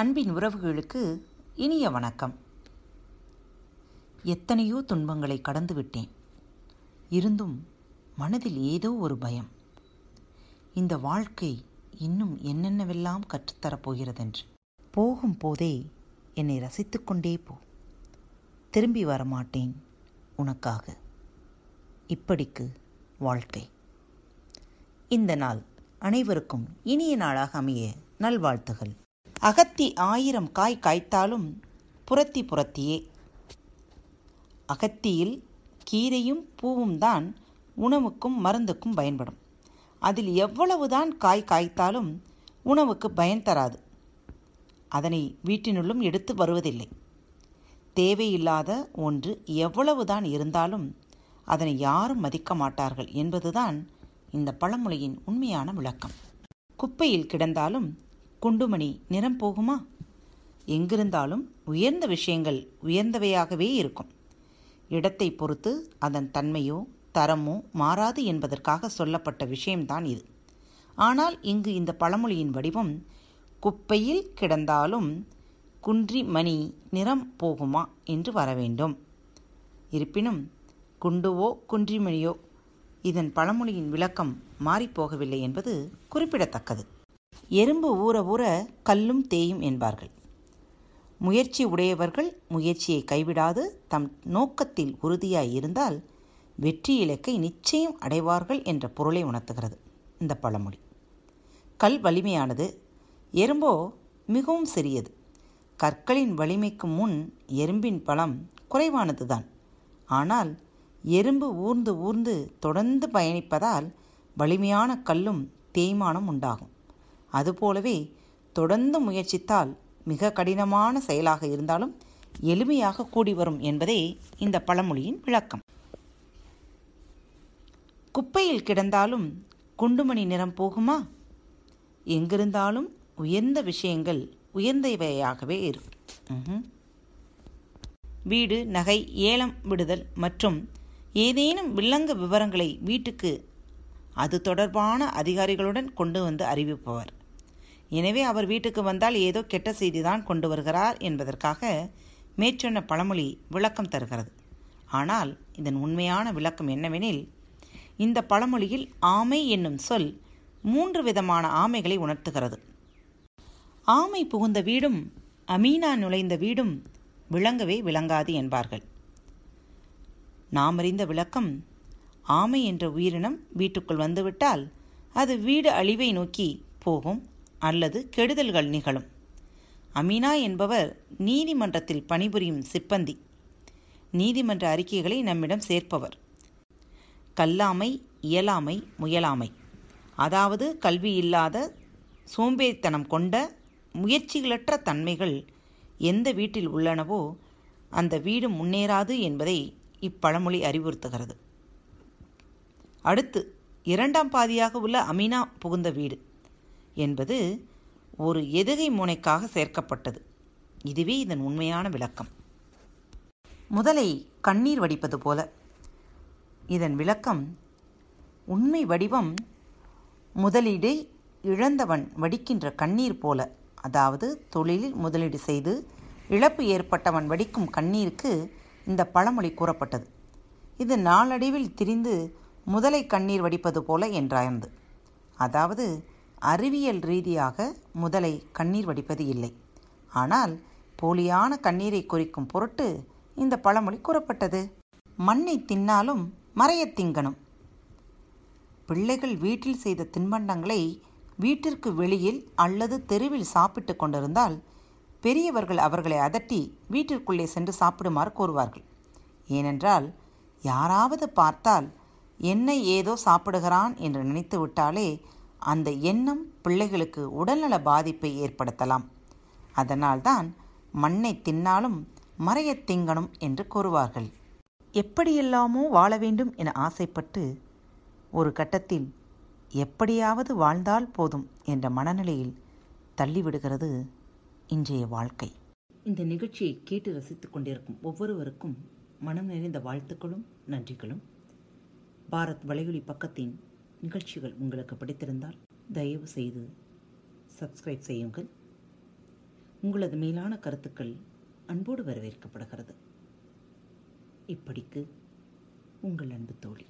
அன்பின் உறவுகளுக்கு இனிய வணக்கம். எத்தனையோ துன்பங்களை கடந்து விட்டேன். இருந்தும் மனதில் ஏதோ ஒரு பயம். இந்த வாழ்க்கை இன்னும் என்னென்னவெல்லாம் கற்றுத்தரப் போகிறதென்று. போகும் போதே என்னை ரசித்துக்கொண்டே போ. திரும்பி வரமாட்டேன் உனக்காக. இப்படிக்கு வாழ்க்கை. இந்த நாள் அனைவருக்கும் இனிய நாளாக அமைய நல்வாழ்த்துகள். அகத்தி ஆயிரம் காய் காய்த்தாலும் புரத்தி புரத்தியே. அகத்தியில் கீரையும் பூவும் தான் உணவுக்கும் மருந்துக்கும் பயன்படும். அதில் எவ்வளவுதான் காய் காய்த்தாலும் உணவுக்கு பயன் தராது. அதனை வீட்டினுள்ளும் எடுத்து வருவதில்லை. தேவையில்லாத ஒன்று எவ்வளவுதான் இருந்தாலும் அதனை யாரும் மதிக்க மாட்டார்கள் என்பதுதான் இந்த பழமொழியின் உண்மையான விளக்கம். குப்பையில் கிடந்தாலும் குண்டுமணி நிறம் போகுமா? எங்கிருந்தாலும் உயர்ந்த விஷயங்கள் உயர்ந்தவையாகவே இருக்கும். இடத்தை பொறுத்து அதன் தன்மையோ தரமோ மாறாது என்பதற்காக சொல்லப்பட்ட விஷயம்தான் இது. ஆனால் இங்கு இந்த பழமொழியின் வடிவம் குப்பையில் கிடந்தாலும் குன்றி மணி நிறம் போகுமா என்று வர வேண்டும். இருப்பினும் குண்டுவோ குன்றிமணியோ இதன் பழமொழியின் விளக்கம் மாறிப்போகவில்லை என்பது குறிப்பிடத்தக்கது. எறும்பு ஊற ஊற கல்லும் தேயும் என்பார்கள். முயற்சி உடையவர்கள் முயற்சியை கைவிடாது தம் நோக்கத்தில் உறுதியாய் இருந்தால் வெற்றி இலக்கை நிச்சயம் அடைவார்கள் என்ற பொருளை உணர்த்துகிறது இந்த பழமொழி. கல் வலிமையானது எறும்போ மிகவும் சிறியது. கற்களின் வலிமைக்கு முன் எறும்பின் பலம் குறைவானதுதான். ஆனால் எறும்பு ஊர்ந்து ஊர்ந்து தொடர்ந்து பயணிப்பதால் வலிமையான கல்லும் தேய்மானம் உண்டாகும். அதுபோலவே தொடர்ந்து முயற்சித்தால் மிக கடினமான செயலாக இருந்தாலும் எளிமையாக கூடி வரும் என்பதே இந்த பழமொழியின் விளக்கம். குப்பையில் கிடந்தாலும் குண்டுமணி நிறம் போகுமா? எங்கிருந்தாலும் உயர்ந்த விஷயங்கள் உயர்ந்தவையாகவே இருக்கும் வீடு நகை ஏலம் விடுதல் மற்றும் ஏதேனும் வில்லங்க விவரங்களை வீட்டுக்கு அது தொடர்பான அதிகாரிகளுடன் கொண்டு வந்து அறிவிப்பவர். எனவே அவர் வீட்டுக்கு வந்தால் ஏதோ கெட்ட செய்திதான் கொண்டு வருகிறார் என்பதற்காக மேற்சொன்ன பழமொழி விளக்கம் தருகிறது. ஆனால் இதன் உண்மையான விளக்கம் என்னவெனில் இந்த பழமொழியில் ஆமை என்னும் சொல் மூன்று விதமான ஆமைகளை உணர்த்துகிறது. ஆமை புகுந்த வீடும் அமீனா நுழைந்த வீடும் விளங்கவே விளங்காது என்பார்கள். நாம் அறிந்த விளக்கம் ஆமை என்ற உயிரினம் வீட்டுக்குள் வந்துவிட்டால் அது வீடு அழிவை நோக்கி போகும் அல்லது கெடுதல்கள் நிகழும். அமீனா என்பவர் நீதிமன்றத்தில் பணிபுரியும் சிப்பந்தி. நீதிமன்ற அறிக்கைகளை நம்மிடம் சேர்ப்பவர். கல்லாமை இயலாமை முயலாமை. அதாவது கல்வி இல்லாத சோம்பேறித்தனம் கொண்ட முயற்சிகளற்ற தன்மைகள் எந்த வீட்டில் உள்ளனவோ அந்த வீடு முன்னேறாது என்பதை இப்பழமொழி அறிவுறுத்துகிறது. அடுத்து இரண்டாம் பாதியாக உள்ள அமீனா புகுந்த வீடு. என்பது ஒரு எதுகை முனைக்காக சேர்க்கப்பட்டது. இதுவே இதன் உண்மையான விளக்கம். முதலை கண்ணீர் வடிப்பது போல. இதன் விளக்கம் உண்மை வடிவம் முதலீடு இழந்தவன் வடிக்கின்ற கண்ணீர் போல. அதாவது தொழிலில் முதலீடு செய்து இழப்பு ஏற்பட்டவன் வடிக்கும் கண்ணீருக்கு இந்த பழமொழி கூறப்பட்டது. இது நாளடைவில் திரிந்து முதலை கண்ணீர் வடிப்பது போல என்றாய்ந்து. அதாவது அறிவியல் ரீதியாக முதலை கண்ணீர் வடிப்பது இல்லை. ஆனால் போலியான கண்ணீரை குறிக்கும் பொருட்டு இந்த பழமொழி கூறப்பட்டது. மண்ணை தின்னாலும் மறையத் திங்கணும். பிள்ளைகள் வீட்டில் செய்த தின்பண்டங்களை வீட்டிற்கு வெளியில் அல்லது தெருவில் சாப்பிட்டு கொண்டிருந்தால் பெரியவர்கள் அவர்களை அதட்டி வீட்டிற்குள்ளே சென்று சாப்பிடுமாறு கூறுவார்கள். ஏனென்றால் யாராவது பார்த்தால் என்னை ஏதோ சாப்பிடுகிறான் என்று நினைத்து விட்டாலே அந்த எண்ணம் பிள்ளைகளுக்கு உடல்நல பாதிப்பை ஏற்படுத்தலாம். அதனால்தான் மண்ணை தின்னாலும் மறையத் திங்கணும் என்று கூறுவார்கள். எப்படியெல்லாமோ வாழ வேண்டும் என ஆசைப்பட்டு ஒரு கட்டத்தில் எப்படியாவது வாழ்ந்தால் போதும் என்ற மனநிலையில் தள்ளிவிடுகிறது இன்றைய வாழ்க்கை. இந்த நிகழ்ச்சியை கேட்டு ரசித்துக் கொண்டிருக்கும் ஒவ்வொருவருக்கும் மனம் நிறைந்த வாழ்த்துக்களும் நன்றிகளும். பாரத் வலையொலி பக்கத்தின் நிகழ்ச்சிகள் உங்களுக்கு பிடித்திருந்தால் தயவு செய்து சப்ஸ்கிரைப் செய்யுங்கள். உங்களது மேலான கருத்துக்கள் அன்போடு வரவேற்கப்படுகிறது. இப்படிக்கு உங்கள் அன்பு தோழி.